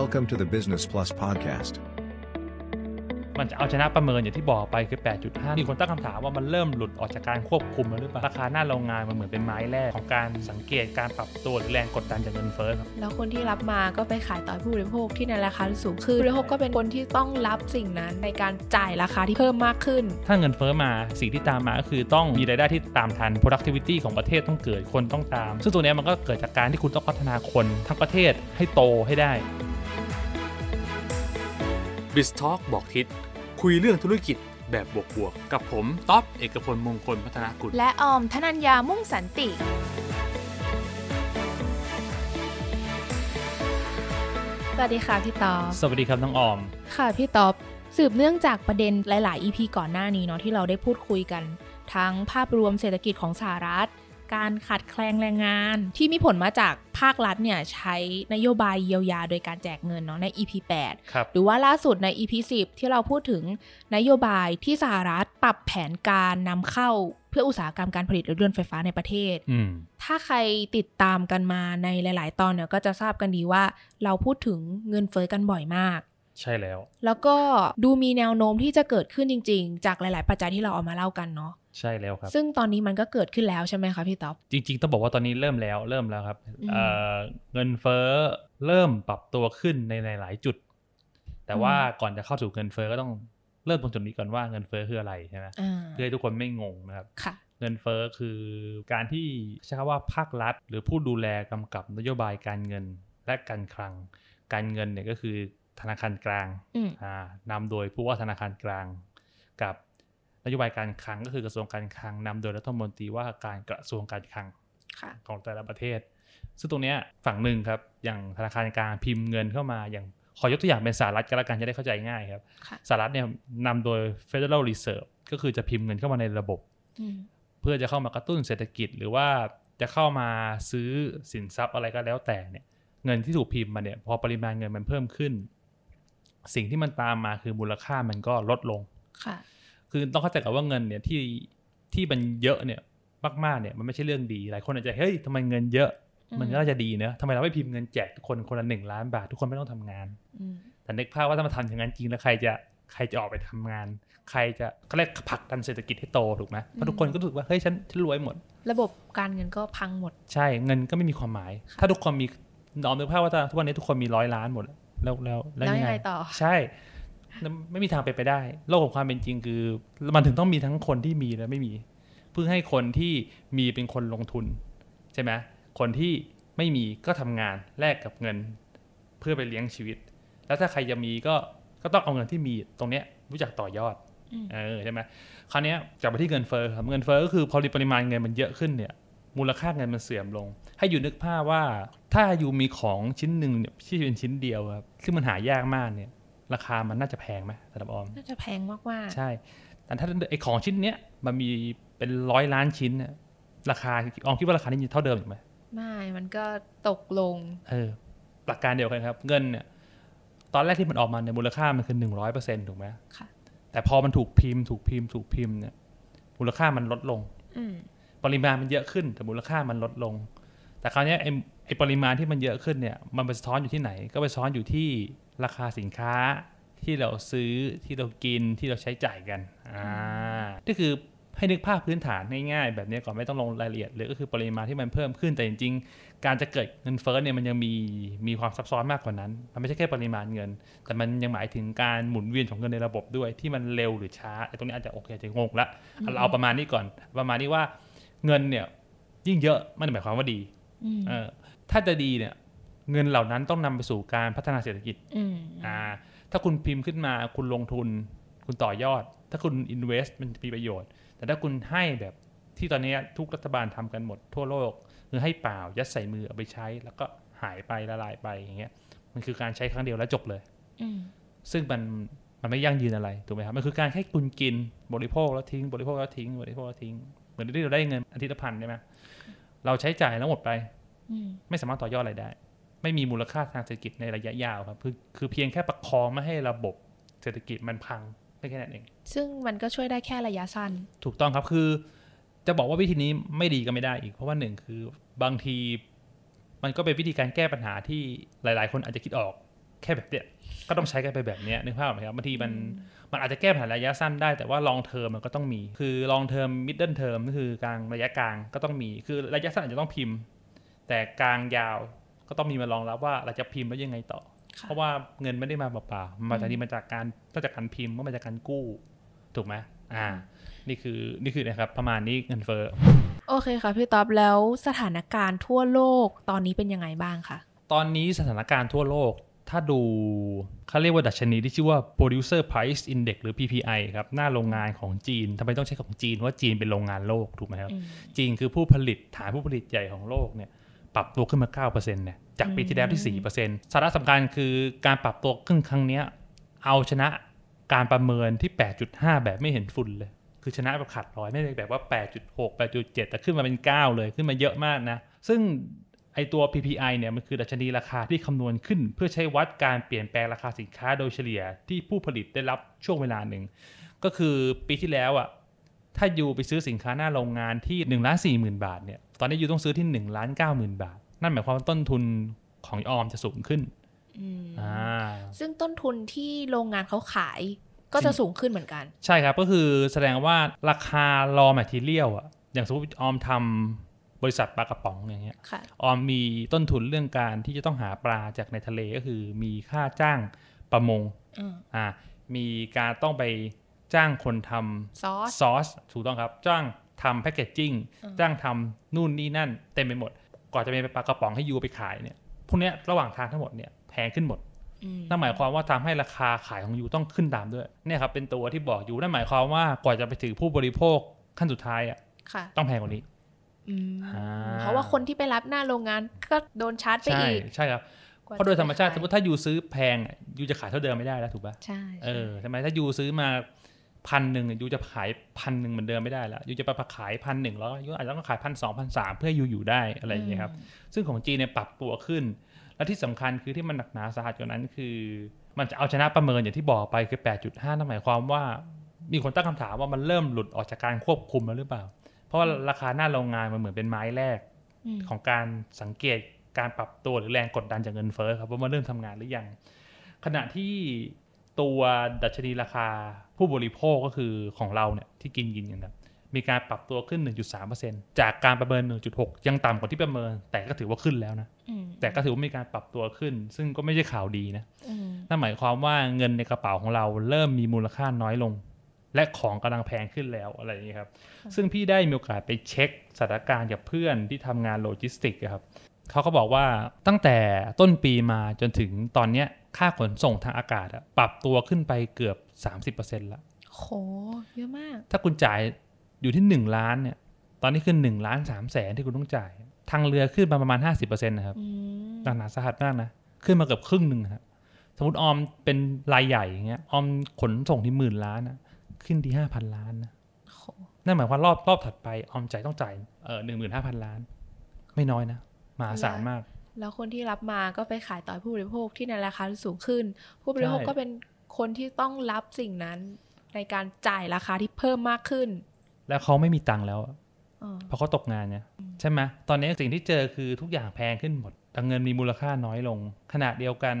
Welcome to the Business Plus podcast. มันจะเอาชนะประเมินอย่างที่บอกไปคือ 8.5 มีคนตั้งคำถามว่ามันเริ่มหลุดออกจากการควบคุมแล้วหรือเปล่า ราคาหน้าโรงงานมันเหมือนเป็นไม้แรกของการสังเกตการปรับตัวหรือแรงกดดันจากเงินเฟ้อครับ แล้วคนที่รับมาก็ไปขายต่อให้ผู้บริโภคที่ในราคาที่สูงขึ้นผู้บริโภคก็เป็นคนที่ต้องรับสิ่งนั้นในการจ่ายราคาที่เพิ่มมากขึ้น ถ้าเงินเฟ้อมาสิ่งที่ตามมาก็คือต้องมีรายได้ที่ตามทัน productivity ของประเทศต้องเกิดคนต้องตาม ซึ่งตัวเนี้ยมันก็เกิดจากการที่คุณต้องพัฒนาคนทั้งประเทศให้โตให้ได้ b i z Talk บอกทิศคุยเรื่องธุรกิจแบบบวกๆกับผมต๊อบเอกพลมงคลพัฒนากุลและออมธนัญญามุ่งสันติ สวัสดีค่ะพี่ต๊อบ สวัสดีครับน้องออม ค่ะพี่ต๊อบ สืบเนื่องจากประเด็นหลาย ๆ EP ก่อนหน้านี้เนาะที่เราได้พูดคุยกัน ทั้งภาพรวมเศรษฐกิจของสหรัฐ การขาดแคลนแรงงาน ที่มีผลมาจากภาครัฐเนี่ยใช้นโยบายเยียวยาโดยการแจกเงินเนาะใน EP 8ครับหรือว่าล่าสุดใน EP 10 ที่เราพูดถึงนโยบายที่สหรัฐปรับแผนการนำเข้าเพื่ออุตสาหกรรมการผลิตรถยนต์ไฟฟ้าในประเทศอืมถ้าใครติดตามกันมาในหลาย ๆ ตอนเนี่ยก็จะทราบกันดีว่าเราพูดถึงเงินเฟ้อกันบ่อยมากใช่แล้ว แล้วก็ดูมีแนวโน้มที่จะเกิดขึ้นจริง ๆ จากหลาย ๆ ปัจจัยที่เราเอามาเล่ากันเนาะ ใช่แล้วครับ ซึ่งตอนนี้มันก็เกิดขึ้นแล้วใช่ไหมคะพี่ต๊อบจริง ๆ ต้องบอกว่าตอนนี้เริ่มแล้วเริ่มแล้วครับอืมเอ่อเงินเฟ้อเริ่มปรับตัวขึ้นในหลายๆจุด แต่ว่าก่อนจะเข้าสู่เงินเฟ้อก็ต้องเริ่มตรงจุดนี้ก่อนว่าเงินเฟ้อคืออะไรใช่ไหมอ่าเพื่อให้ทุกคนไม่งงนะครับค่ะเงินเฟ้อคือการที่ใช้คำว่าภาครัฐ หรือผู้ดูแลกำกับนโยบายการเงินและการคลัง การเงินเนี่ยก็คือธนาคารกลางอืมอ่านำโดยผู้ว่าธนาคารกลาง กับ นโยบายการคลังก็คือกระทรวงการคลังนำโดยรัฐมนตรีว่าการกระทรวงการคลังค่ะของแต่ละประเทศ ซึ่งตรงเนี้ยฝั่งหนึ่งครับ อย่างธนาคารกลางพิมพ์เงินเข้ามาอย่างขอยกตัวอย่างเป็นสหรัฐก็แล้วกันจะได้เข้าใจง่ายครับค่ะสหรัฐเนี่ยนำโดย Federal Reserve ก็คือจะพิมพ์เงินเข้ามาในระบบอืมเพื่อจะเข้ามากระตุ้นเศรษฐกิจ หรือว่าจะเข้ามาซื้อสินทรัพย์อะไรก็แล้วแต่เนี่ย เงินที่ถูกพิมพ์มาเนี่ยพอปริมาณเงินมันเพิ่มขึ้น สิ่งที่มันตามมาคือมูลค่ามันก็ลดลง ค่ะคือต้องเข้าใจกับว่าเงินเนี่ยที่ที่มันเยอะเนี่ยมากๆเนี่ยมันไม่ใช่เรื่องดีหลายคนอาจจะเฮ้ยทำไมเงินเยอะอืมมันก็น่าจะดีเนอะทำไมเราไม่พิมพ์เงินแจกทุกคนคนละหนึ่งล้านบาท ทุกคนไม่ต้องทำงานอืมแต่นึกภาพว่าถ้ามาทำอย่างนั้นจริงแล้วใครจะใครจะออกไปทำงาน ใครจะเขาเรียกผลักดันเศรษฐกิจให้โตถูกไหมเพราะทุกคนก็รู้สึกว่าเฮ้ยฉันฉันรวยหมด ระบบการเงินก็พังหมด ใช่เงินก็ไม่มีความหมาย ถ้าทุกคนมีน้อมนึกภาพว่าถ้าทุกวันนี้ทุกคนมีร้อยล้านหมดแล้วแล้วแล้วยังไงต่อ ใช่แล้ว ไม่มีทางไปนไปได้ โลกของความเป็นจริงคือ มันถึงต้องมีทั้งคนที่มีและไม่มี เพื่อให้คนที่มีเป็นคนลงทุน ใช่ไหมคนที่ไม่มีก็ทำงานแลกกับเงิน เพื่อไปเลี้ยงชีวิต แล้วถ้าใครจะมีก็ก็ต้องเอาเงินที่มีตรงเนี้ยรู้จักต่อยอดอืมเออใช่ไหมคราวเนี้ยกลับมาที่เงินเฟ้อครับเงินเฟ้อก็คือพอปริมาณเงินมันเยอะขึ้นเนี่ย มูลค่าเงินมันเสื่อมลง ให้อยู่นึกภาพว่าถ้าอยู่มีของชิ้นหนึ่งเนี่ยที่เป็นชิ้นเดียวครับซึ่งมันหายากมากเนี่ย ราคามันน่าจะแพงไหมสำหรับออม น่าจะแพงมากใช่ แต่ถ้าไอของชิ้นเนี้ยมันมีเป็นร้อยล้านชิ้นเนี่ยราคาออมคิดว่าราคานี้จะเท่าเดิมหรือไม่ๆไม่มันก็ตกลง เออหลักการเดียวกันครับ เงินเนี่ยตอนแรกที่มันออกมาเนี่ยมูลค่ามันคือหนึ่งร้อยเปอร์เซ็นต์ถูกไหมค่ะแต่พอมันถูกพิมพ์ถูกพิมพ์ถูกพิมพ์เนี่ยมูลค่ามันลดลงอืมปริมาณมันเยอะขึ้น แต่มูลค่ามันลดลง แต่คราวเนี้ยไอ้ไอ้ปริมาณที่มันเยอะขึ้นเนี่ย มันไปสะท้อนอยู่ที่ไหน ก็ไปสะท้อนอยู่ที่ ราคาสินค้าที่เราซื้อที่เรากินที่เราใช้จ่ายกันอ่านี่คือให้นึกภาพพื้นฐานง่ายๆแบบนี้ก่อนไม่ต้องลงรายละเอียดเลยก็คือปริมาณที่มันเพิ่มขึ้นแต่จริงๆ การจะเกิดเงินเฟ้อเนี่ยมันยังมีมีความซับซ้อนมากกว่านั้น มันไม่ใช่แค่ปริมาณเงิน แต่มันยังหมายถึงการหมุนเวียนของเงินในระบบด้วยที่มันเร็วหรือช้าไอ้ตรงนี้อาจจะโอเคอาจจะงงละเอาเอาประมาณนี้ก่อน ประมาณนี้ว่าเงินเนี่ยยิ่งเยอะมันหมายความว่าดีอืมเออถ้าจะดีเนี่ย เงินเหล่านั้นต้องนำไปสู่การพัฒนาเศรษฐกิจอืมอ่าถ้าคุณพิมพ์ขึ้นมาคุณลงทุน คุณต่อยอด ถ้าคุณ invest มันมีประโยชน์ แต่ถ้าคุณให้แบบที่ตอนนี้ทุกรัฐบาลทำกันหมดทั่วโลกคือให้เปล่ายัดใส่มือเอาไปใช้ แล้วก็หายไปละลายไปอย่างเงี้ย มันคือการใช้ครั้งเดียวแล้วจบเลยอืมซึ่งมันมันไม่ยั่งยืนอะไรถูกไหมครับมันคือการแค่คุณกินบริโภคแล้วทิ้งบริโภคแล้วทิ้งบริโภคแล้วทิ้ง เหมือนที่เราได้เงินอาทิตย์ละพันใช่ไหมเราใช้จ่ายแล้วหมดไปอืมไม่สามารถต่อยอดอะไรได้ ไม่มีมูลค่าทางเศรษฐกิจในระยะยาวครับคือคือเพียงแค่ประคองไม่ให้ระบบเศรษฐกิจมันพังแค่นั้นเอง ซึ่งมันก็ช่วยได้แค่ระยะสั้น ถูกต้องครับคือ จะบอกว่าวิธีนี้ไม่ดีก็ไม่ได้อีก เพราะว่าหนึ่งคือบางที มันก็เป็นวิธีการแก้ปัญหาที่หลาย ๆ คนอาจจะคิดออกแค่แบบเนี้ยก็ต้องใช้กันไปแบบเนี้ยนึกภาพออกไหมครับบางทีมันมันอาจจะแก้ปัญหาระยะสั้นได้แต่ว่า long term มันก็ต้องมี คือ long term middle term ก็คือกลางระยะกลางก็ต้องมี คือระยะสั้นอาจจะต้องพิมพ์ แต่กลางยาว ก็ต้องมีมารองรับว่าเราจะพิมพ์แล้วยังไงต่อค่ะเพราะว่าเงินไม่ได้มาเปล่าๆมันมาจากนี้มาจากการนอกจากการพิมพ์ก็มาจากการกู้ ถูกไหมอ่า นี่คือนี่คือนะครับ ประมาณนี้เงินเฟ้อโอเคค่ะพี่ต๊อบแล้วสถานการณ์ทั่วโลกตอนนี้เป็นยังไงบ้างคะตอนนี้สถานการณ์ทั่วโลกถ้าดูเขาเรียกว่าดัชนีที่ชื่อว่า producer price index หรือ PPI ครับ หน้าโรงงานของจีนทำไมต้องใช้ของจีนเพราะว่าจีนเป็นโรงงานโลกถูกไหมครับอืมจีนคือผู้ผลิตฐานผู้ผลิตใหญ่ของโลกเนี่ย ปรับตัวขึ้นมา 9%เนี่ยจากปีที่แล้วที่ 4%สาระสำคัญคือการปรับตัวขึ้นครั้งเนี้ยเอาชนะการประเมินที่ 8.5 แบบไม่เห็นฝุ่นเลย คือชนะแบบขาดร้อยไม่ได้แบบว่า 8.6 8.7 แต่ขึ้นมาเป็น 9 เลยขึ้นมาเยอะมากนะ ซึ่งไอตัว PPI เนี่ยมันคือดัชนีราคาที่คำนวณขึ้น เพื่อใช้วัดการเปลี่ยนแปลงราคาสินค้าโดยเฉลี่ยที่ผู้ผลิตได้รับช่วงเวลาหนึ่ง ก็คือปีที่แล้วอะถ้ายูไปซื้อสินค้าหน้าโรงงานที่1นึ่งล้านสี่หมื่นบาทเนี่ย ตอนนี้ยูต้องซื้อที่1นึ่งล้านเก้าหมื่นบาท นั่นหมายความว่าต้นทุนของออมจะสูงขึ้นอืมอ่าซึ่งต้นทุนที่โรงงานเขาขายก็จะสูงขึ้นเหมือนกัน ใช่ครับ ก็คือแสดงว่าราคา raw material อะอย่างสมมติออมทำบริษัทปลากระป๋องอย่างเงี้ยค่ะออมมีต้นทุนเรื่องการที่จะต้องหาปลาจากในทะเลก็คือมีค่าจ้างประมงอืมอ่ามีการต้องไปจ้างคนทำซอสซอสถูกต้องครับ จ้าง ทำแพคเกจจิ้งอืมจ้างทำนู่นนี่นั่น เต็มไปหมด ก่อนจะเป็นปลากระป๋องให้ยูไปขายเนี่ยพวกเนี้ยระหว่างทางทั้งหมดเนี่ยแพงขึ้นหมดอืมนั่นหมายความว่าทำให้ราคาขายของยูต้องขึ้นตามด้วยเนี่ยครับเป็นตัวที่บอกอยู่นั่นหมายความว่ากว่าจะไปถึงผู้บริโภคขั้นสุดท้ายอะค่ะต้องแพงกว่านี้อืมอ่าเพราะว่าคนที่ไปรับหน้าโรงงานก็โดนชาร์จไปใช่อีกใช่ครับกว่เพราะโดยธรรมชาติจะสไปมมติถ้ายูซื้อแพงอะยูจะขายเท่าเดิมไม่ได้แล้วถูกปะใช่เออใช่ไหมถ้ายูซื้อมา พันหนึ่งยูจะขายพันหนึ่งเหมือนเดิมไม่ได้แล้วยูจะไปขายพันหนึ่งแล้วยูอาจจะต้องขายพันสองพันสามเพื่อให้ยูอยู่ได้อะไรอย่างเงี้ยครับ ซึ่งของจีนเนี่ยปรับตัวขึ้น และที่สำคัญคือที่มันหนักหนาสาหัสกว่านั้นคือ มันจะเอาชนะประเมินอย่างที่บอกไปคือ 8.5 นั่นหมายความว่า มีคนตั้งคำถามว่ามันเริ่มหลุดออกจากการควบคุมแล้วหรือเปล่า เพราะว่าราคาหน้าโรงงานมันเหมือนเป็นไม้แรกอืมของการสังเกตการปรับตัวหรือแรงกดดันจากเงินเฟ้อครับว่ามันเริ่มทำงานหรือยัง ขณะที่ตัวดัชนีราคา ผู้บริโภคก็คือของเราเนี่ยที่กินกินกันครับมีการปรับตัวขึ้น 1.3%จากการประเมิน 1.6 ยังต่ำกว่าที่ประเมิน แต่ก็ถือว่าขึ้นแล้วนะอืมแต่ก็ถือว่ามีการปรับตัวขึ้น ซึ่งก็ไม่ใช่ข่าวดีนะอืมนั่นหมายความว่าเงินในกระเป๋าของเราเริ่มมีมูลค่าน้อยลง และของกำลังแพงขึ้นแล้วอะไรอย่างนี้ครับ ซึ่งพี่ได้มีโอกาสไปเช็คสถานการณ์กับเพื่อนที่ทำงานโลจิสติกส์อะครับเขาก็บอกว่าตั้งแต่ต้นปีมาจนถึงตอนเนี้ยค่าขนส่งทางอากาศอะปรับตัวขึ้นไปเกือบ 30%ละโหเยอะมาก ถ้าคุณจ่ายอยู่ที่ 1 ล้านเนี่ย ตอนนี้คือ1ล้าน3แสนที่คุณต้องจ่าย ทางเรือขึ้นมาประมาณ 50%นะครับอืมหนักหนาสาหัสมากนะ ขึ้นมาเกือบครึ่งหนึ่งนะครับสมมติออมเป็นรายใหญ่อย่างเงี้ยออมขนส่งที่หมื่นล้านนะขึ้นที่ห้าพันล้านนะโหนั่นหมายความว่ารอบรอบถัดไปออมจ่ายต้องจ่ายเออหนึ่งหมื่นห้าพันล้าน ไม่น้อยนะมหาศาลมาก แล้วคนที่รับมาก็ไปขายต่อให้ผู้บริโภคที่ในราคาที่สูงขึ้น ผู้บริโภคใช่ก็เป็น คนที่ต้องรับสิ่งนั้นในการจ่ายราคาที่เพิ่มมากขึ้น แล้วเขาไม่มีตังค์แล้วอะอ่าเพราะเขาตกงานเนี่ยใช่ไหมตอนนี้สิ่งที่เจอคือทุกอย่างแพงขึ้นหมดแต่เงินมีมูลค่าน้อยลง ขณะเดียวกัน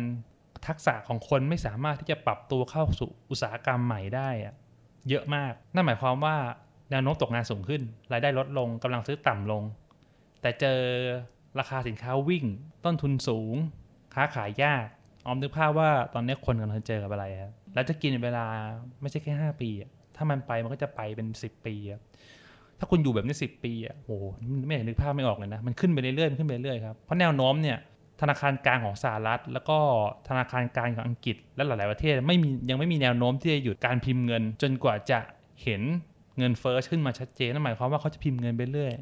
ทักษะของคนไม่สามารถที่จะปรับตัวเข้าสู่อุตสาหกรรมใหม่ได้อะเยอะมาก นั่นหมายความว่าแนวโน้มตกงานสูงขึ้น รายได้ลดลงกำลังซื้อต่ำลง แต่เจอราคาสินค้าวิ่ง ต้นทุนสูง ค้าขายยาก ออมนึกภาพว่าตอนนี้คนกำลังเจอกับอะไรครับแล้วจะกินเวลาไม่ใช่แค่5ปี ถ้ามันไปมันก็จะไปเป็น10ปีถ้าคุณอยู่แบบนี้สิปีอะโอ้โหไม่เห็นนึกภาพไม่ออกเลยนะ มันขึ้นไปเรื่อยๆมันขึ้นไปเรื่อยๆครับเพราะแนวโน้มเนี่ยธนาคารกลางของสหรัฐ แล้วก็ธนาคารกลางของอังกฤษและหลาย ๆ ประเทศไม่มียังไม่มีแนวโน้มที่จะหยุดการพิมพ์เงิน จนกว่าจะเห็นเงินเฟ้อขึ้นมาชัดเจนนั่นหมายความว่าเขาจะพิมพ์เงินไปเรื่อย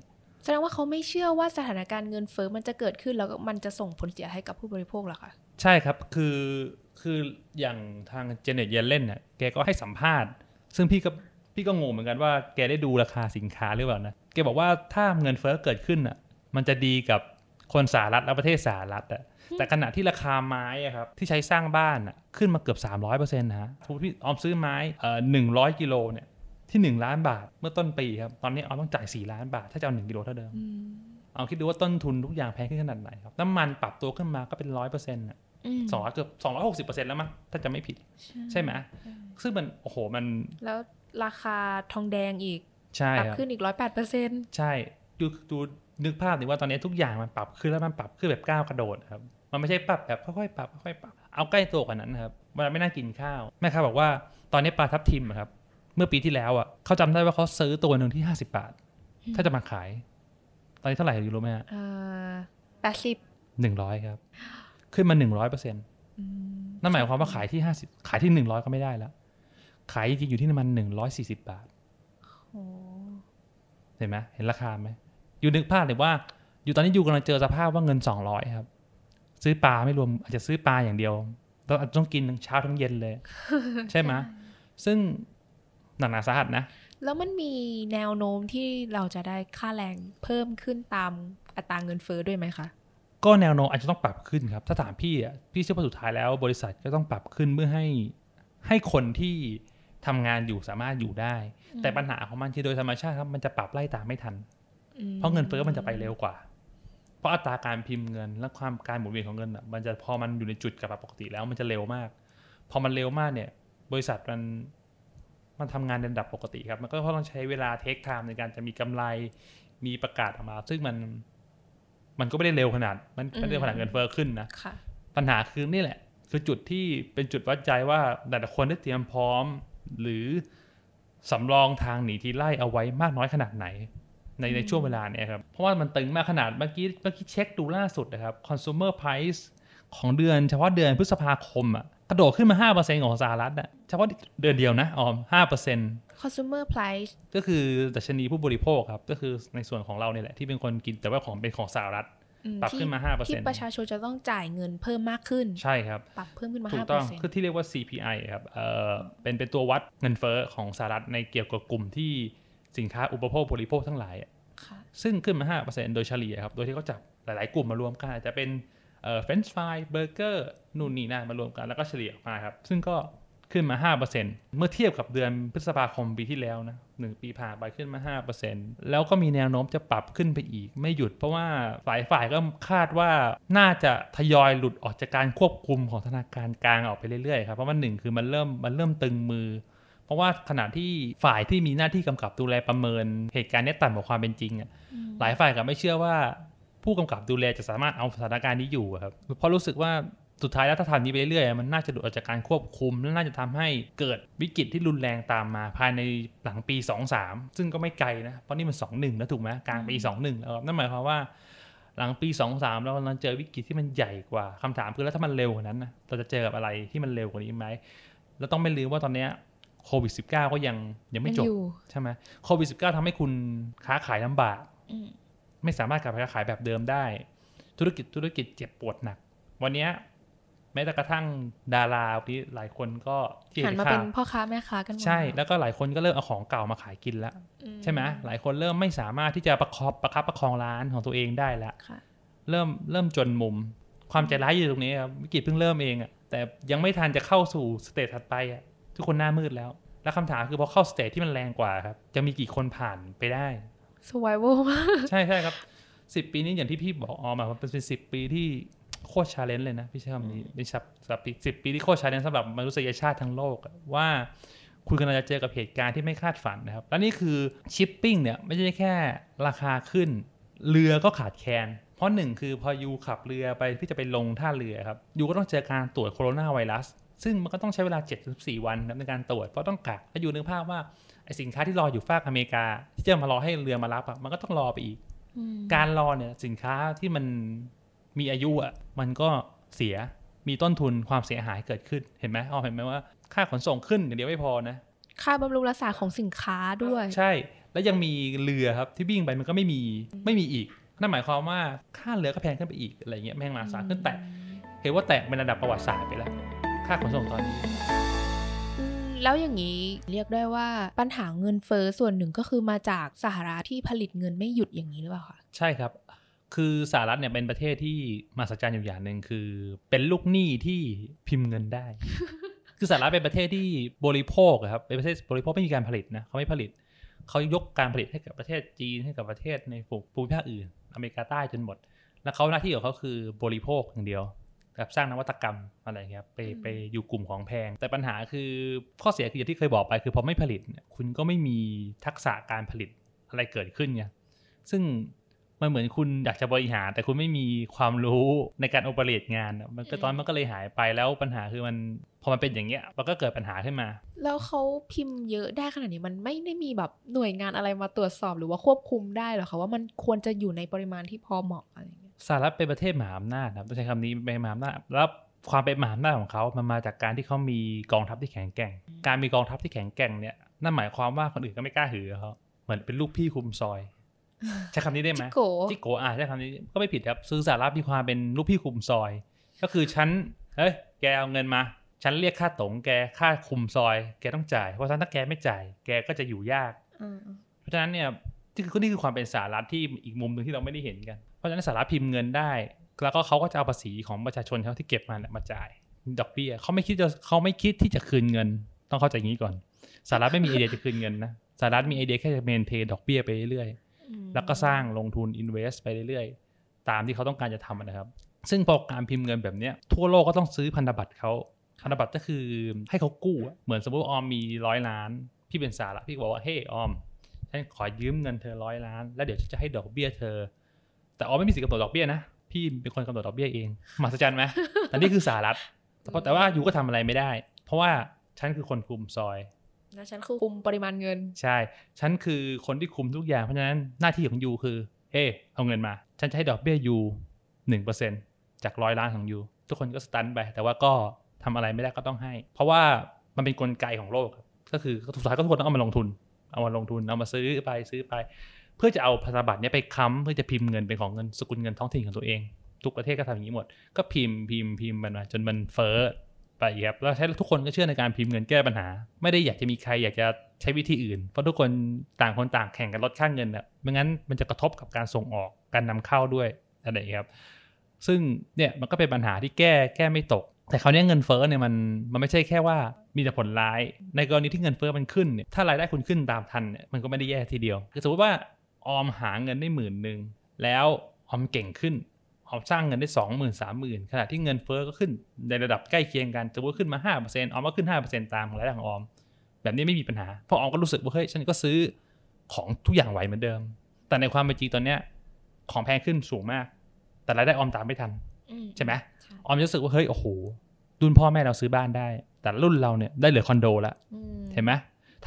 แสดงว่าเขาไม่เชื่อว่าสถานการณ์เงินเฟ้อมันจะเกิดขึ้นแล้วก็มันจะส่งผลเสียให้กับผู้บริโภคหรอคะ ใช่ครับคือคืออย่างทางเจเน็ตเยนเล่นเนี่ยแกก็ให้สัมภาษณ์ ซึ่งพี่ก็พี่ก็งงเหมือนกันว่าแกได้ดูราคาสินค้าหรือเปล่านะแกบอกว่าถ้าเงินเฟ้อเกิดขึ้นอะมันจะดีกับคนสหรัฐและประเทศสหรัฐอะแต่ขณะที่ราคาไม้อะครับที่ใช้สร้างบ้านอะขึ้นมาเกือบ 300%นะฮะสมมติพี่ออมซื้อไม้เอ่อหนึ่งร้อยกิโลเนี่ยที่ 1 ล้านบาทเมื่อต้นปีครับ ตอนนี้ออมต้องจ่าย 4 ล้านบาท ถ้าจะเอา1กิโลเท่าเดิมเอาคิดดูว่าต้นทุนทุกอย่างแพงขึ้นขนาดไหนครับ น้ำมันปรับตัวขึ้นมาก็เป็นร้อยเปอร์เซ็นต์อืม สองร้อยเกือบสองร้อยหกสิบเปอร์เซ็นต์แล้วมั้งถ้าจะไม่ผิด ใช่ไหมซึ่งมันโอ้โหมัน แล้วราคาทองแดงอีกใช่ปรับครับขึ้นอีกร้อยแปดเปอร์เซ็นต์ใช่ดูดูนึกภาพดิว่าตอนนี้ทุกอย่างมันปรับขึ้นแล้วมันปรับขึ้นแบบก้าวกระโดดครับ มันไม่ใช่ปรับแบบค่อยๆปรับค่อยๆปรับเอาใกล้ตัวกว่านั้นนะครับเวลาไม่นั่งกินข้าวแม่ค้าบอกว่าตอนนี้ปลาทับทิมอะครับเมื่อปีที่แล้วอะเขาจำได้ว่าเขาซื้อตัวหนึ่งที่ห้าสิบาท ถ้าจะมาขาย ตอนนี้เท่าไหร่อยู่รู้ไหมฮะเอ่อแปดสิบหนึ่งร้อยครับ ขึ้นมาหนึ่งร้อยเปอร์เซ็นต์นั่นหมายความว่าขายที่ห้าสิบขายที่หนึ่งร้อยก็ไม่ได้แล้ว ขายจริงๆอยู่ที่ประมันหนึ่งร้อยสี่สิบาทโอ้เห็นไหมเห็นราคาไหมอยู่นึกภาพเลยว่า อยู่ตอนนี้อยู่กำลังเจอสภาพว่าเงินสองร้อยครับ ซื้อปลาไม่รวมอาจจะซื้อปลาอย่างเดียวเราอาจจะต้องกินทั้งเช้าทั้งเย็นเลย ใช่ไหมซึ่งหนักหนาสาหัสนะ แล้วมันมีแนวโน้มที่เราจะได้ค่าแรงเพิ่มขึ้นตามอัตราเงินเฟ้อด้วยไหมคะ ก็แนวโน้มอาจจะต้องปรับขึ้นครับ ถ้าถามพี่อะพี่เชื่อว่าสุดท้ายแล้ว บริษัทก็ต้องปรับขึ้นเมื่อให้ให้คนที่ทำงานอยู่สามารถอยู่ได้ แต่ปัญหาของมันที่โดยธรรมชาติครับมันจะปรับไล่ตามไม่ทันอืมเพราะเงินเฟ้อมันจะไปเร็วกว่า เพราะอัตราการพิมพ์เงิน และความการหมุนเวียนของเงินอะมันจะพอมันอยู่ในจุดกับปกติแล้วมันจะเร็วมาก พอมันเร็วมากเนี่ย บริษัทมันมันทำงานในระดับปกติครับ มันก็ต้องใช้เวลาเทคไทม์ในการจะมีกำไรมีประกาศออกมา ซึ่งมัน มันก็ไม่ได้เร็วขนาด มันไม่ได้เร็วขนาดเงินเฟ้อขึ้นนะค่ะปัญหาคือนี่แหละ คือจุดที่เป็นจุดวัดใจว่าแต่ละคนได้เตรียมพร้อม หรือสำรองทางหนีทีไล่เอาไว้มากน้อยขนาดไหน ในในช่วงเวลาเนี้ยครับ เพราะว่ามันตึงมากขนาดเมื่อกี้เมื่อกี้เช็คดูล่าสุดนะครับ consumer price ของเดือนเฉพาะเดือนพฤษภาคมอะ กระโดดขึ้นมา 5%ของสหรัฐอะเฉพาะเดือนเดียวนะอ๋อ5% consumer price ก็คือดัชนีผู้บริโภคครับ ก็คือในส่วนของเราเนี่ยแหละ ที่เป็นคนกินแต่ว่าของเป็นของสหรัฐอืมปรับขึ้นมาที่5%ที่ประชาชนจะต้องจ่ายเงินเพิ่มมากขึ้น ใช่ครับ ปรับเพิ่มขึ้นมาถูห้ากเปต้อองร์เซ็นต์คือที่เรียกว่า CPI ครับเอ่อเป็นเป็นตัววัดเงินเฟ้อของสหรัฐในเกี่ยวกับกลุ่มที่สินค้าอุปโภคบริโภคทั้งหลายอะค่ะซึ่งขึ้นมา 5%โดยเฉลี่ยครับ โดยที่เขาจับหลาย ๆ กลุ่มมารวมกันอาจจะเป็น เอ่อเฟรนช์ฟรายเบอร์เกอร์นู่นนี่นั่นมารวมกันแล้วก็เฉลี่ยออกมาครับ ซึ่งก็ขึ้นมา 5%เมื่อเทียบกับเดือนพฤษภาคมปีที่แล้วนะหนึ่งปีผ่านไปขึ้นมา 5%แล้วก็มีแนวโน้มจะปรับขึ้นไปอีก ไม่หยุดเพราะว่าฝ่ายฝ่ายก็คาดว่าน่าจะทยอยหลุดออกจากการควบคุมของธนาคารกลางออกไปเรื่อยๆครับ เพราะว่าหนึ่งคือมันเริ่มมันเริ่มตึงมือ เพราะว่าขณะที่ฝ่ายที่มีหน้าที่กำกับดูแลประเมินเหตุการณ์เนี้ยต่ำกว่าความเป็นจริงอะหลายฝ่ายก็ไม่เชื่อว่า ผู้กำกับดูแลจะสามารถเอาสถานการณ์นี้อยู่อะครับเพราะรู้สึกว่าสุดท้ายแล้วถ้าทำนี้ไปเรื่อยๆมันน่าจะหลุดออกจากการควบคุม และน่าจะทำให้เกิดวิกฤตที่รุนแรงตามมาภายในหลังปี 2-3 ซึ่งก็ไม่ไกลนะ เพราะนี่มัน 2-1 แล้วถูกไหมกลางปี 2-1 แล้วครับนั่นหมายความว่าหลังปี 2-3 เรากำลังเจอวิกฤตที่มันใหญ่กว่าคำถามคือแล้วถ้ามันเร็วกว่านั้นนะเราจะเจอกับอะไรที่มันเร็วกว่านี้ไหมแล้วต้องไม่ลืมว่าตอนเนี้ยโควิด -19 ก็ยังยังไม่จบอยู่ใช่ไหมโควิด -19 ทำให้คุณค้าขายลำบากอืม ไม่สามารถกลับไปค้าขายแบบเดิมได้ ธุรกิจธุรกิจเจ็บปวดหนัก วันเนี้ยแม้แต่กระทั่งดาราที่หลายคนก็ที่หันเห็นมาข่าเป็นวพ่อค้าแม่ค้ากันหมดใช่ แล้วก็หลายคนก็เริ่มเอาของเก่ามาขายกินแล้วใช่ไหมหลายคนเริ่มไม่สามารถที่จะประคอบประคับประคองร้านของตัวเองได้แล้วค่ะเริ่มเริ่มจนมุม ความใจร้ายอยู่ตรงนี้ครับวิกฤตเพิ่งเริ่มเองอะแต่ยังไม่ทันจะเข้าสู่ stage ถัดไปอะทุกคนหน้ามืดแล้ว แล้วคำถามคือพอเข้า stage ที่มันแรงกว่าครับ จะมีกี่คนผ่านไปได้ survival มากใช่ใช่ครับสิบปีนี้อย่างที่พี่บอกออมอะมันเป็นสิบปีที่โคตร challenge เลยนะพี่ใช้คำนี้ในสับสับสิบปีที่โคตร challenge สำหรับมนุษยชาติทั้งโลกอะว่าคุณกำลังจะเจอกับเหตุการณ์ที่ไม่คาดฝันนะครับ และนี่คือชิปปิ้งเนี่ยไม่ใช่แค่ราคาขึ้น เรือก็ขาดแคลนเพราะหนึ่งคือพอยูขับเรือไปพี่จะไปลงท่าเรือครับยูก็ต้องเจอการตรวจโคโรนาไวรัสซึ่งมันก็ต้องใช้เวลา7-14วันนะครับในการตรวจเพราะต้องกักแล้วยูนึกภาพว่า ไอสินค้าที่รออยู่ฝากอเมริกา ที่จะมารอให้เรือมารับอะมันก็ต้องรอไปอีก การรอเนี่ยสินค้าที่มันมีอายุอะมันก็เสียมีต้นทุนความเสียหายเกิดขึ้นเห็นไหมอ๋อเห็นไหมว่าค่าขนส่งขึ้นอย่างเดียวไม่พอนะ ค่าบำรุงรักษาของสินค้าด้วย ใช่ แล้วยังมีเรือครับที่วิ่งไปมันก็ไม่มีไม่มีอีกนั่นหมายความว่าค่าเรือก็แพงขึ้นไปอีกอะไรเงี้ยแพงมหาศาลขึ้นแต่เห็นว่าแตะเป็นระดับประวัติศาสตร์ไปแล้ว ค่าขนส่งตอนนี้อืม แล้วอย่างนี้เรียกได้ว่าปัญหาเงินเฟ้อส่วนหนึ่งก็คือมาจากสหรัฐที่ผลิตเงินไม่หยุดอย่างนี้หรือเปล่าคะใช่ครับ คือสหรัฐเนี่ยเป็นประเทศที่มหัศจรรย์อยู่อย่างหนึ่งคือ เป็นลูกหนี้ที่พิมพ์เงินได้ คือสหรัฐเป็นประเทศที่บริโภคอะครับเป็นประเทศบริโภคไม่มีการผลิตนะเขาไม่ผลิตเขายกการผลิตให้กับประเทศจีนให้กับประเทศในภูมิภาคอื่น อเมริกาใต้จนหมด แล้วเขาหน้าที่ของเขาคือบริโภคอย่างเดียว แบบสร้างนวัตกรรมอะไรเงี้ยไปอืมไปอยู่กลุ่มของแพง แต่ปัญหาคือข้อเสียคืออย่างที่เคยบอกไป คือพอไม่ผลิตเนี่ยคุณก็ไม่มีทักษะการผลิตอะไรเกิดขึ้นไงซึ่งมันเหมือนคุณอยากจะบริหาร แต่คุณไม่มีความรู้ในการโอเปเรตงานอะมันก็ตอนนนมันก็เลยหายไปแล้วปัญหาคือมันพอมันเป็นอย่างเงี้ยมันก็เกิดปัญหาขึ้นมา แล้วเขาพิมพ์เยอะได้ขนาดนี้มันไม่ได้มีแบบหน่วยงานอะไรมาตรวจสอบหรือว่าควบคุมได้หรอคะว่ามันควรจะอยู่ในปริมาณที่พอเหมาะอะไรอย่างเงี้ย สหรัฐเป็นประเทศมหาอำนาจนะครับต้องใช้คำนี้เป็นมหาอำนาจแล้วความเป็นมหาอำนาจของเขามันมาจากการที่เขามีกองทัพที่แข็งแกร่ง การมีกองทัพที่แข็งแกร่งเนี่ยนั่นหมายความว่าคนอื่นก็ไม่กล้าหือเขาเหมือนเป็นลูกพี่คุมซอยใช้คำนี้ได้ไหมจิโกจิโกอ่าใช้คำนี้ก็ไม่ผิดครับซื้อสหรัฐมีความเป็นลูกพี่คุมซอย ก็คือฉันเฮ้ยแกเอาเงินมา ฉันเรียกค่าตงแกค่าคุมซอย แกต้องจ่ายเพราะฉะนั้นถ้าแกไม่จ่าย แกก็จะอยู่ยากอ่าเพราะฉะนั้นเนี่ยนี่คือนี่คือความเป็นสหรัฐที่อีกมุมหนึ่งที่เราไม่ได้เห็นกันเพ ราะฉะนั้นสหรัฐพิมพ์เงินได้ แล้วก็เขาก็จะเอาภาษีของประชาชนเขาที่เก็บมาเนี่ยมาจ่ายดอกเบี้ยเขาไม่คิดจะเขาไม่คิดที่จะคืนเงิน ต้องเข้าใจอย่างนี้ก่อนสหรัฐไม่มีไอเดียจะคืนเงินนะสหรัฐมีไอเดียแค่จะเมนเทนดอกเบี้ยไปเรื่อยๆอืมแล้วก็สร้างลงทุน invest ไปเรื่อยๆ ตามที่เขาต้องการจะทำนะครับ ซึ่งพอการพิมพ์เงินแบบเนี้ยทั่วโลกก็ต้องซื้อพันธบัตรเขาพันธบัตรก็คือให้เขากู้อะเหมือนสมมติว่าออมมีร้อยล้าน พี่เป็นสาระพี่ก็บอกว่าเฮ้ยออมฉันขอยืมเงินเธอร้อยล้าน แล้วเดี๋ยวฉันจะให้ดอกเบี้ยเธอ แต่ออมไม่มีสิทธิ์กำหนดดอกเบี้ยนะ พี่เป็นคนกำหนดดอกเบี้ยเองมหัศจรรย์ไหมแต่นี่คือสหรัฐแต่พอแต่ว่ายูก็ทำอะไรไม่ได้ เพราะว่าฉันคือคนคุมซอย แล้วฉันคือคุมปริมาณเงิน ใช่ ฉันคือคนที่คุมทุกอย่าง เพราะฉะนั้นหน้าที่ของยูคือเฮ้เอาเงินมา ฉันจะให้ดอกเบี้ยยูหนึ่งเปอร์เซ็นจากร้อยล้านของยูทุกคนก็สตันไป แต่ว่าก็ทำอะไรไม่ได้ก็ต้องให้ เพราะว่ามันเป็นกลไกของโลกครับก็คือสุดท้ายก็ทุกคนต้องเอามาลงทุน เอามาลงทุนเอามาซื้อไปซื้อไป เพื่อจะเอาพันธบัตรเนี้ยไปค้ำเพื่อจะพิมพ์เงินเป็นของเงินสกุลเงินท้องถิ่นของตัวเอง ทุกประเทศก็ทำอย่างนี้หมด ก็พิมพ์พิมพ์พิมพ์มันมาจนมันเฟ้อไปครับแล้วใช้ทุกคนก็เชื่อในการพิมพ์เงินแก้ปัญหา ไม่ได้อยากจะมีใครอยากจะใช้วิธีอื่น เพราะทุกคนต่างคนต่างแข่งกันลดค่าเงินอะไม่งั้นมันจะกระทบกับการส่งออกการนำเข้าด้วยอะไรอย่างนี้ครับ ซึ่งเนี่ยมันก็เป็นปัญหาที่แก้แก้ไม่ตก แต่คราวนี้เงินเฟ้อเนี่ยมันมันไม่ใช่แค่ว่ามีแต่ผลร้าย ในกรณีที่เงินเฟ้อมันขึ้นเนี่ยถ้ารายได้คุณขึ้นตามทันเนี่ยมันก็ไม่ได้แย่ทีเดียวคือสมมติว่า ออมหาเงินได้หมื่นหนึ่งแล้วออมเก่งขึ้นออมสร้างเงินได้สองหมื่นสามหมื่นขณะที่เงินเฟ้อก็ขึ้นในระดับใกล้เคียงกันสมมติขึ้นมาห้าเปอร์เซ็นต์ออมก็ขึ้นห้าเปอร์เซ็นต์ตามของรายได้ของออม แบบนี้ไม่มีปัญหาเพราะออมก็รู้สึกว่าเฮ้ยฉันก็ซื้อของทุกอย่างไหวเหมือนเดิม แต่ในความเป็นจริงตอนเนี้ยของแพงขึ้นสูงมาก แต่รายได้ออมตามไม่ทันอืมใช่ไหมใช่ออมจะรู้สึกว่าเฮ้ยโอ้โหรุ่นพ่อแม่เราซื้อบ้านได้ แต่รุ่นเราเนี่ยได้เหลือคอนโดละอืมเห็นไหม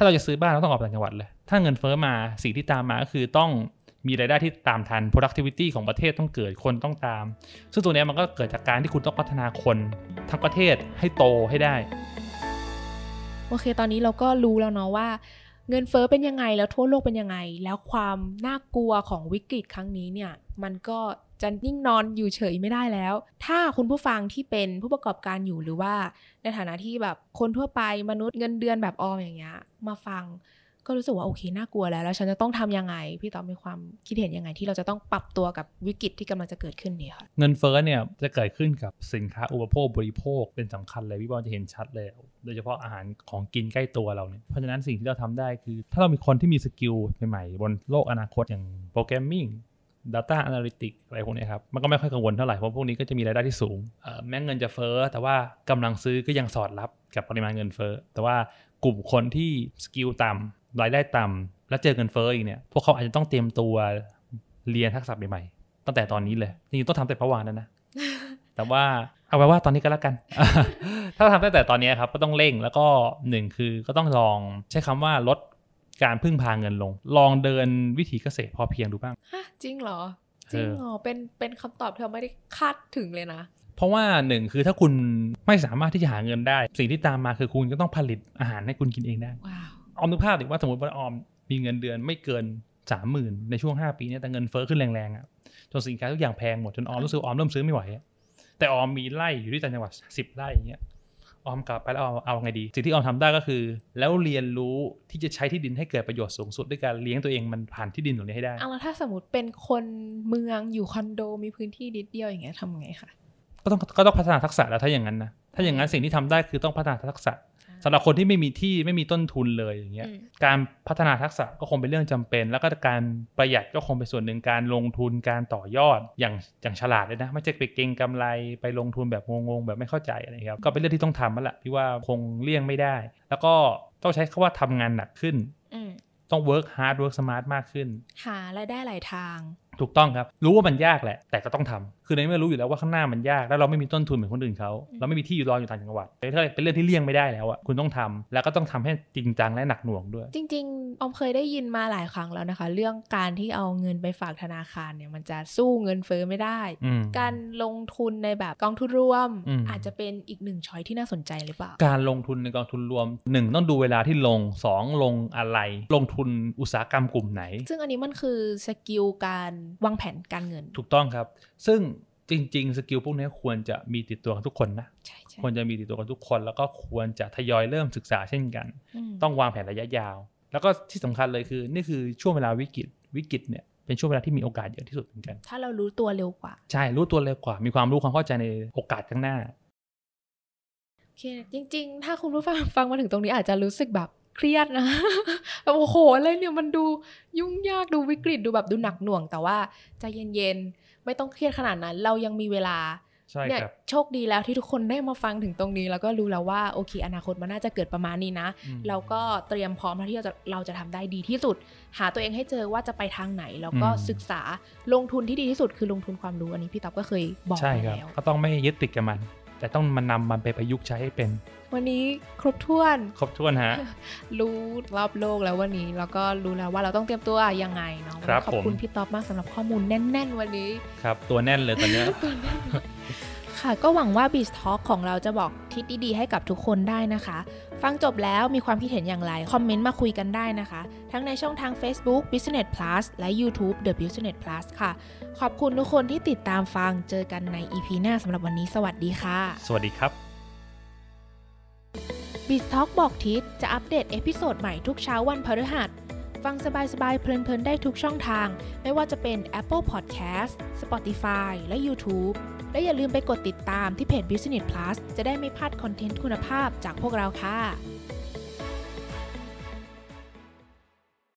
ถ้าเราจะซื้อบ้านเราต้องออกต่างจังหวัดเลย ถ้าเงินเฟ้อมาสิ่งที่ตามมาก็คือต้องมีรายได้ที่ตามทัน productivity ของประเทศต้องเกิดคนต้องตาม ซึ่งตัวนี้มันก็เกิดจากการที่คุณต้องพัฒนาคนทั้งประเทศให้โตให้ได้ โอเค ตอนนี้เราก็รู้แล้วเนาะว่า เงินเฟ้อเป็นยังไงแล้วทั่วโลกเป็นยังไง แล้วความน่ากลัวของวิกฤตครั้งนี้เนี่ย มันก็ จะนิ่งนอนอยู่เฉยไม่ได้แล้ว ถ้าคุณผู้ฟังที่เป็นผู้ประกอบการอยู่หรือว่า ในฐานะที่แบบคนทั่วไปมนุษย์เงินเดือนแบบออมอย่างเงี้ยมาฟังก็รู้สึกว่าโอเคน่ากลัวแล้ว แล้วฉันจะต้องทำยังไง พี่ต๊อบมีความคิดเห็นยังไง ที่เราจะต้องปรับตัวกับวิกฤตที่กำลังจะเกิดขึ้นเนี่ยค่ะเงินเฟ้อเนี่ยจะเกิดขึ้นกับสินค้าอุปโภคบริโภคเป็นสำคัญเลยพี่บอลจะเห็นชัดเลยโดยเฉพาะอาหารของกินใกล้ตัวเราเนี่ยเพราะฉะนั้นสิ่งที่เราทำได้คือ ถ้าเรามีคนที่มี skill ใหม่ๆบนโลกอนาคตอย่างโปรแกรมมิ่ง Data Analytics อะไรพวกเนี้ยครับ มันก็ไม่ค่อยกังวลเท่าไหร่ เพราะพวกนี้ก็จะมีรายได้ที่สูงเอ่อแม้เงินจะเฟ้อ แต่ว่ากำลังซื้อก็ยังสอดรับกับปริมาณเงินเฟ้อ แต่ว่ากลุ่มคนที่สกิลต่ำรายได้ต่ำแล้วเจอเงินเฟ้ออีกเนี่ย พวกเขาอาจจะต้องเตรียมตัวเรียนทักษะใหม่ๆ ตั้งแต่ตอนนี้เลยจริงๆต้องทำแต่ประวานนั้นนะ แต่ว่าเอาไว้ว่าตอนนี้ก็แล้วกัน ถ้าทำตั้งแต่ตอนนี้ครับก็ต้องเร่งแล้วก็หนึ่งคือก็ต้องลองใช้คำว่าลด การพึ่งพาเงินลง ลองเดินวิถีเกษตรพอเพียงดูบ้างฮะจริงเหรอ จริงเหรอ เป็นเป็นคำตอบที่เราไม่ได้คาดถึงเลยนะ เพราะว่าหนึ่งคือถ้าคุณไม่สามารถที่จะหาเงินได้ สิ่งที่ตามมาคือคุณก็ต้องผลิตอาหารให้คุณกินเองได้ว้าวออมนึกภาพดิว่าสมมติว่าออมมีเงินเดือนไม่เกินสามหมื่นในช่วงห้าปีเนี้แต่เงินเฟ้อขึ้นแรงๆอะจนสินค้าทุกอย่างแพงหมดจนออมรู้สึกว่าออมเริ่มซื้อไม่ไหวอะแต่ออมมีไร่อยู่ที่ต่างจังหวัดสิบไร่อย่างเงี้ย ออมกลับไปแล้วเอาเอาไงดี สิ่งที่ออมทำได้ก็คือ แล้วเรียนรู้ที่จะใช้ที่ดินให้เกิดประโยชน์สูงสุดด้วยการเลี้ยงตัวเองมันผ่านที่ดินตรงนี้ให้ได้เอาแล้วถ้าสมมติเป็นคนเมืองอยู่คอนโดมีพื้นที่นิดเดียวอย่างเงี้ยทำไงคะก็ต้องก็ต้องพัฒนาทักษะแล้วถ้าอย่างนั้นนะถ้าอย่างนั้นสิ่งที่ทำได้คือต้องพัฒนาทักษะ อ่าสำหรับคนที่ไม่มีที่ไม่มีต้นทุนเลยอย่างเงี้ยอืมการพัฒนาทักษะก็คงเป็นเรื่องจำเป็น แล้วก็การประหยัดก็คงเป็นส่วนหนึ่งการลงทุนการต่อยอดอย่างอย่างฉลาดเลยนะ ไม่ใช่ไปเก็งกำไรไปลงทุนแบบงงๆ แบบไม่เข้าใจอะไรครับก็เป็นเรื่องที่ต้องทำแล้วล่ะพี่ว่าคงเลี่ยงไม่ได้ แล้วก็ต้องใช้คำว่าทำงานหนักขึ้นอืมต้อง work hard work smart มากขึ้น หารายได้หลายทาง ถูกต้องครับ รู้ว่ามันยากแหละ แต่ก็ต้องทำ คือในเมื่อรู้อยู่แล้วว่าข้างหน้ามันยาก แล้วเราไม่มีต้นทุนเหมือนคนอื่นเขาเราไม่มีที่อยู่รออยู่ต่างจังหวัดถ้าเป็นเรื่องที่เลี่ยงไม่ได้แล้วอะคุณต้องทำแล้วก็ต้องทำให้จริงจังและหนักหน่วงด้วย จริงๆออมเคยได้ยินมาหลายครั้งแล้วนะคะ เรื่องการที่เอาเงินไปฝากธนาคารเนี่ยมันจะสู้เงินเฟ้อไม่ได้อืมการลงทุนในแบบกองทุนรวมอืมอาจจะเป็นอีกหนึ่งช้อยที่น่าสนใจหรือเปล่าการลงทุนในกองทุนรวมหนึ่งต้องดูเวลาที่ลงสองลงอะไร ลงทุนอุตสาหกรรมกลุ่มไหน ซึ่งอันนี้มันคือ skill การวางแผนการเงิน ถูกต้องครับ ซึ่งจริง ๆ skill พวกนี้ควรจะมีติดตัวกันทุกคนนะใช่ใช่ควรจะมีติดตัวกันทุกคน แล้วก็ควรจะทยอยเริ่มศึกษาเช่นกันมต้องวางแผนระยะยาว แล้วก็ที่สำคัญเลยคือ นี่คือช่วงเวลาวิกฤตวิกฤตเนี่ยเป็นช่วงเวลาที่มีโอกาสเยอะที่สุดเหมือนกัน ถ้าเรารู้ตัวเร็วกว่า ใช่รู้ตัวเร็วกว่า มีความรู้ความเข้าใจในโอกาสข้างหน้าโอเคจริง ๆ ถ้าคุณผู้ฟังฟังมาถึงตรงนี้อาจจะรู้สึกแบบเครียดนะแบบโอ้โหอะไรเนี่ยมันดูยุ่งยากดูวิกฤตดูแบบดูหนักหน่วงแต่ว่าใจเย็นๆ ไม่ต้องเครียดขนาดนั้น เรายังมีเวลาใช่เนี่ยครับโชคดีแล้วที่ทุกคนได้มาฟังถึงตรงนี้ แล้วก็รู้แล้วว่าโอเค อนาคตมันน่าจะเกิดประมาณนี้นะอืมเราก็เตรียมพร้อมที่เราจะเราจะทำได้ดีที่สุด หาตัวเองให้เจอว่าจะไปทางไหน แล้วก็อืมศึกษาลงทุนที่ดีที่สุดคือลงทุนความรู้อันนี้พี่ต๊อบก็เคยบอกใช่ไปครับแล้วก็ต้องไม่ยึดติดกับมัน แต่ต้องมานำมันไปประยุกต์ใช้ให้เป็น วันนี้ครบถ้วน ครบถ้วนฮะ รู้รอบโลกแล้ววันนี้แล้วก็รู้แล้วว่าเราต้องเตรียมตัวยังไงเนาะวันครันี้บขอบคุณผมพี่ต๊อบมากสำหรับข้อมูลแน่น ๆ วันนี้ ครับ ตัวแน่นเลยตอนเนี้ยค่ะ ก็หวังว่า b e a s Talk ของเราจะบอกทิศดีๆให้กับทุกคนได้นะคะ ฟังจบแล้วมีความคิดเห็นอย่างไร คอมเมนต์มาคุยกันได้นะคะ ทั้งในช่องทาง Facebook Business Plus และ YouTube The Business Plus ค่ะ ขอบคุณทุกคนที่ติดตามฟังเจอกันใน EP หน้าสำหรับวันนี้ สวัสดีค่ะ สวัสดีครับ b e a s Talk บอกทิศจะอัปเดต episode ใหม่ทุกเช้าวันพฤหัส ฟังสบายๆ เพลินๆ ได้ทุกช่องทาง ไม่ว่าจะเป็น Apple Podcast Spotify และ YouTube และอย่าลืมไปกดติดตามที่เพจ Business Plus จะได้ไม่พลาด content คุณภาพจากพวกเราค่ะ